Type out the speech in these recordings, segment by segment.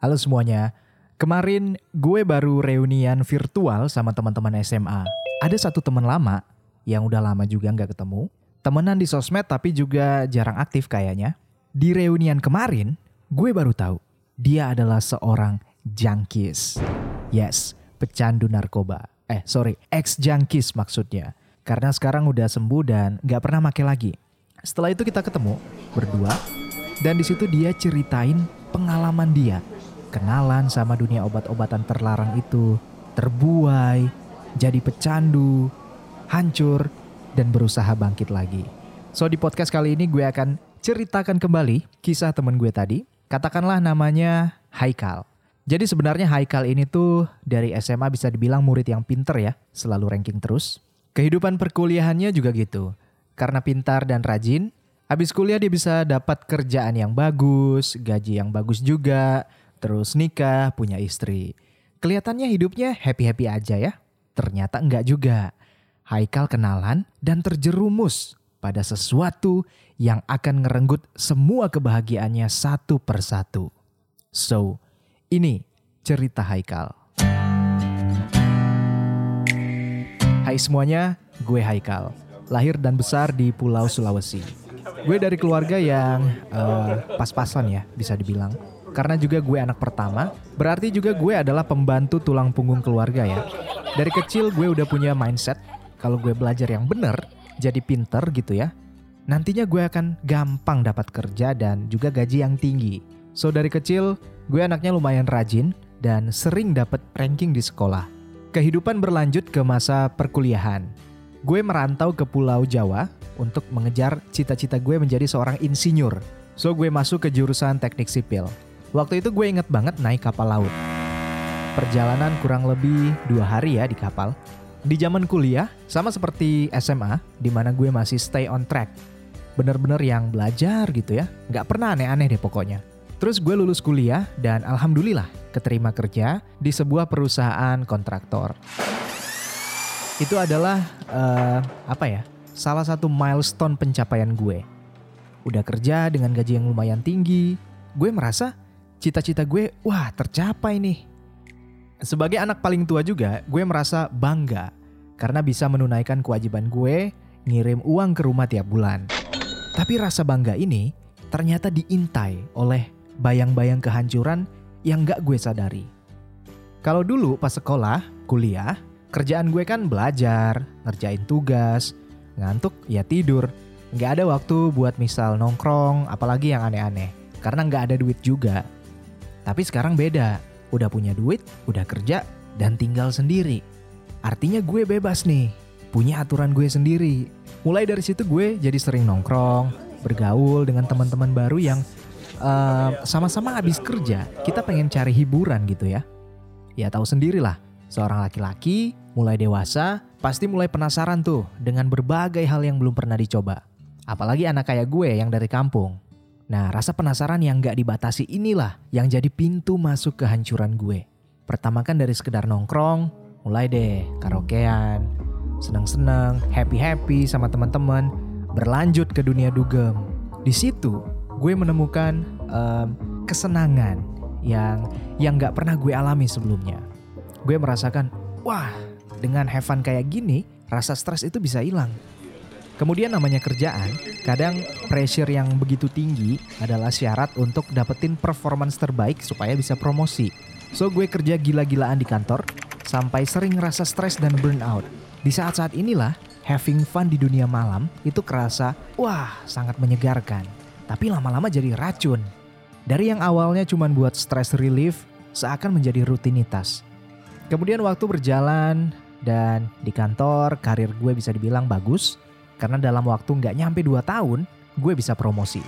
Halo semuanya. Kemarin gue baru reunian virtual sama teman-teman SMA. Ada satu teman lama yang udah lama juga nggak ketemu. Temenan di sosmed tapi juga jarang aktif kayaknya. Di reunian kemarin, gue baru tahu dia adalah seorang junkies. Yes, pecandu narkoba. Eh, sorry, ex-junkies maksudnya. Karena sekarang udah sembuh dan nggak pernah make lagi. Setelah itu kita ketemu berdua dan di situ dia ceritain pengalaman dia kenalan sama dunia obat-obatan terlarang itu, terbuai, jadi pecandu, hancur, dan berusaha bangkit lagi. So di podcast kali ini gue akan ceritakan kembali kisah temen gue tadi. Katakanlah namanya Haikal. Jadi sebenarnya Haikal ini tuh dari SMA bisa dibilang murid yang pinter ya, selalu ranking terus. Kehidupan perkuliahannya juga gitu. Karena pintar dan rajin, habis kuliah dia bisa dapat kerjaan yang bagus, gaji yang bagus juga, terus nikah, punya istri. Kelihatannya hidupnya happy-happy aja ya. Ternyata enggak juga. Haikal kenalan dan terjerumus pada sesuatu yang akan ngerenggut semua kebahagiaannya satu persatu. So, ini cerita Haikal. Hai semuanya, gue Haikal. Lahir dan besar di Pulau Sulawesi. Gue dari keluarga yang uh, pas-pasan ya, bisa dibilang. Karena juga gue anak pertama, berarti juga gue adalah pembantu tulang punggung keluarga ya. Dari kecil gue udah punya mindset kalau gue belajar yang bener, jadi pinter gitu ya. Nantinya gue akan gampang dapat kerja dan juga gaji yang tinggi. So dari kecil gue anaknya lumayan rajin dan sering dapat ranking di sekolah. Kehidupan berlanjut ke masa perkuliahan. Gue merantau ke Pulau Jawa untuk mengejar cita-cita gue menjadi seorang insinyur. So gue masuk ke jurusan teknik sipil. Waktu itu gue inget banget naik kapal laut. Perjalanan kurang lebih dua hari ya di kapal. Di zaman kuliah, sama seperti SMA, di mana gue masih stay on track. Bener-bener yang belajar gitu ya, nggak pernah aneh-aneh deh pokoknya. Terus gue lulus kuliah dan alhamdulillah keterima kerja di sebuah perusahaan kontraktor. Itu adalah uh, apa ya? Salah satu milestone pencapaian gue. Udah kerja dengan gaji yang lumayan tinggi, gue merasa cita-cita gue, wah tercapai nih. Sebagai anak paling tua juga, gue merasa bangga karena bisa menunaikan kewajiban gue ngirim uang ke rumah tiap bulan. Tapi rasa bangga ini ternyata diintai oleh bayang-bayang kehancuran yang gak gue sadari. Kalau dulu pas sekolah, kuliah, kerjaan gue kan belajar, ngerjain tugas, ngantuk ya tidur. Gak ada waktu buat misal nongkrong, apalagi yang aneh-aneh. Karena gak ada duit juga. Tapi sekarang beda, udah punya duit, udah kerja, dan tinggal sendiri. Artinya gue bebas nih, punya aturan gue sendiri. Mulai dari situ gue jadi sering nongkrong, bergaul dengan teman-teman baru yang uh, sama-sama habis kerja. Kita pengen cari hiburan gitu ya. Ya tahu sendirilah, seorang laki-laki mulai dewasa pasti mulai penasaran tuh dengan berbagai hal yang belum pernah dicoba. Apalagi anak kayak gue yang dari kampung. Nah, rasa penasaran yang gak dibatasi inilah yang jadi pintu masuk kehancuran gue. Pertama kan dari sekedar nongkrong, mulai deh karaokean, seneng-seneng, happy-happy sama teman-teman, berlanjut ke dunia dugem. Di situ gue menemukan um, kesenangan yang yang gak pernah gue alami sebelumnya. Gue merasakan, wah, dengan have fun kayak gini, rasa stres itu bisa hilang. Kemudian namanya kerjaan, kadang pressure yang begitu tinggi adalah syarat untuk dapetin performance terbaik supaya bisa promosi. So gue kerja gila-gilaan di kantor, sampai sering ngerasa stres dan burnout. Di saat-saat inilah, having fun di dunia malam itu kerasa, wah sangat menyegarkan. Tapi lama-lama jadi racun. Dari yang awalnya cuma buat stress relief, seakan menjadi rutinitas. Kemudian waktu berjalan, dan di kantor karir gue bisa dibilang bagus, karena dalam waktu nggak nyampe 2 tahun, gue bisa promosi.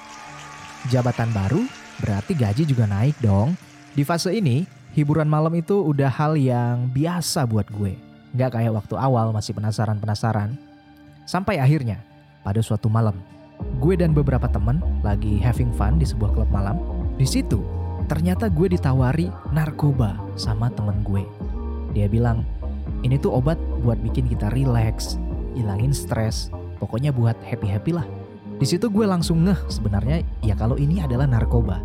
Jabatan baru berarti gaji juga naik dong. Di fase ini, hiburan malam itu udah hal yang biasa buat gue. Nggak kayak waktu awal masih penasaran-penasaran. Sampai akhirnya, pada suatu malam, gue dan beberapa teman lagi having fun di sebuah klub malam. Di situ, ternyata gue ditawari narkoba sama temen gue. Dia bilang, ini tuh obat buat bikin kita relax, hilangin stres, Pokoknya buat happy-happy lah. Di situ gue langsung ngeh sebenarnya ya kalau ini adalah narkoba.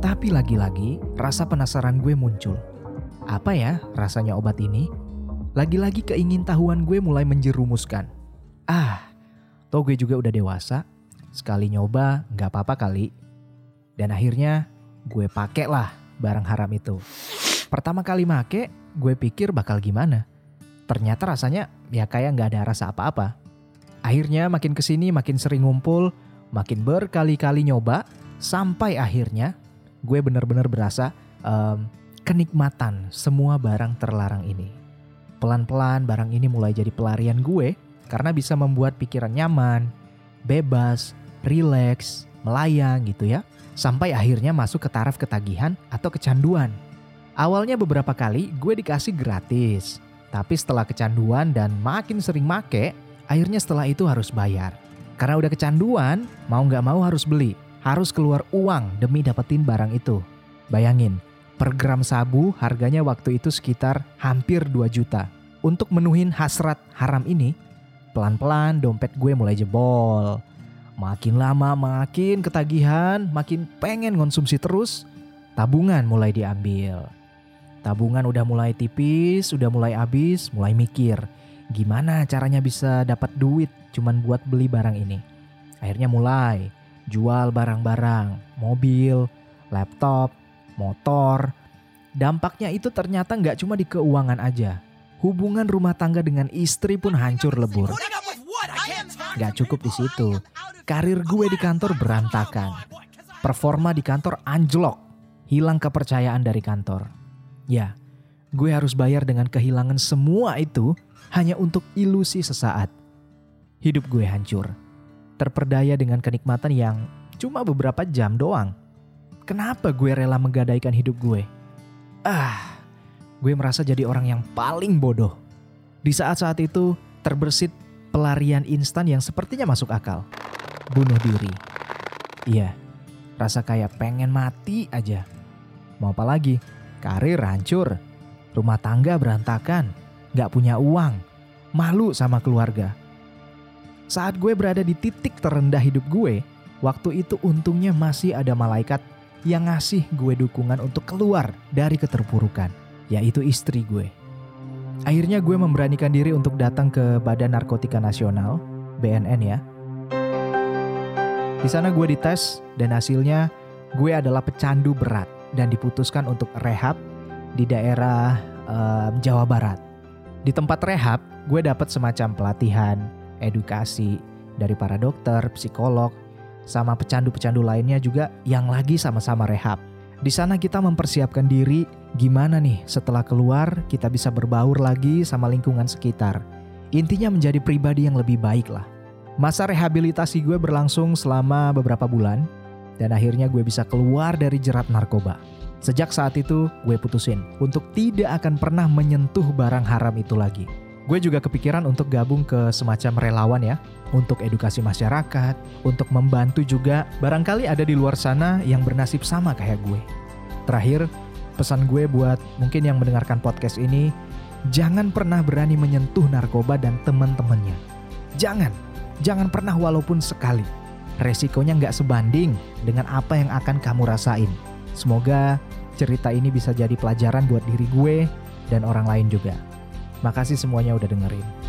Tapi lagi-lagi rasa penasaran gue muncul. Apa ya rasanya obat ini? Lagi-lagi keingintahuan gue mulai menjerumuskan. Ah, toh gue juga udah dewasa. Sekali nyoba nggak apa-apa kali. Dan akhirnya gue pakai lah barang haram itu. Pertama kali make, gue pikir bakal gimana. Ternyata rasanya ya kayak nggak ada rasa apa-apa. Akhirnya makin ke sini makin sering ngumpul, makin berkali-kali nyoba, sampai akhirnya gue bener-bener berasa um, kenikmatan semua barang terlarang ini. Pelan-pelan barang ini mulai jadi pelarian gue karena bisa membuat pikiran nyaman, bebas, rileks, melayang gitu ya. Sampai akhirnya masuk ke taraf ketagihan atau kecanduan. Awalnya beberapa kali gue dikasih gratis. Tapi setelah kecanduan dan makin sering make, akhirnya setelah itu harus bayar. Karena udah kecanduan, mau nggak mau harus beli. Harus keluar uang demi dapetin barang itu. Bayangin, per gram sabu harganya waktu itu sekitar hampir 2 juta. Untuk menuhin hasrat haram ini, pelan-pelan dompet gue mulai jebol. Makin lama makin ketagihan, makin pengen konsumsi terus, tabungan mulai diambil. Tabungan udah mulai tipis, udah mulai habis, mulai mikir gimana caranya bisa dapat duit cuman buat beli barang ini. Akhirnya mulai jual barang-barang, mobil, laptop, motor. Dampaknya itu ternyata nggak cuma di keuangan aja. Hubungan rumah tangga dengan istri pun hancur lebur. Gak cukup di situ. Karir gue di kantor berantakan. Performa di kantor anjlok. Hilang kepercayaan dari kantor. Ya, gue harus bayar dengan kehilangan semua itu hanya untuk ilusi sesaat. Hidup gue hancur. Terperdaya dengan kenikmatan yang cuma beberapa jam doang. Kenapa gue rela menggadaikan hidup gue? Ah, gue merasa jadi orang yang paling bodoh. Di saat-saat itu terbersit pelarian instan yang sepertinya masuk akal. Bunuh diri. Iya, rasa kayak pengen mati aja. Mau apa lagi? Karir hancur, rumah tangga berantakan, gak punya uang, malu sama keluarga. Saat gue berada di titik terendah hidup gue, waktu itu untungnya masih ada malaikat yang ngasih gue dukungan untuk keluar dari keterpurukan, yaitu istri gue. Akhirnya gue memberanikan diri untuk datang ke Badan Narkotika Nasional, BNN ya. Di sana gue dites dan hasilnya gue adalah pecandu berat dan diputuskan untuk rehab di daerah um, Jawa Barat. Di tempat rehab, gue dapat semacam pelatihan, edukasi dari para dokter, psikolog, sama pecandu-pecandu lainnya juga yang lagi sama-sama rehab. Di sana kita mempersiapkan diri gimana nih setelah keluar kita bisa berbaur lagi sama lingkungan sekitar. Intinya menjadi pribadi yang lebih baik lah. Masa rehabilitasi gue berlangsung selama beberapa bulan dan akhirnya gue bisa keluar dari jerat narkoba. Sejak saat itu, gue putusin untuk tidak akan pernah menyentuh barang haram itu lagi. Gue juga kepikiran untuk gabung ke semacam relawan ya, untuk edukasi masyarakat, untuk membantu juga barangkali ada di luar sana yang bernasib sama kayak gue. Terakhir, pesan gue buat mungkin yang mendengarkan podcast ini, jangan pernah berani menyentuh narkoba dan teman-temannya. Jangan, jangan pernah walaupun sekali. Resikonya nggak sebanding dengan apa yang akan kamu rasain. Semoga cerita ini bisa jadi pelajaran buat diri gue dan orang lain juga. Makasih semuanya udah dengerin.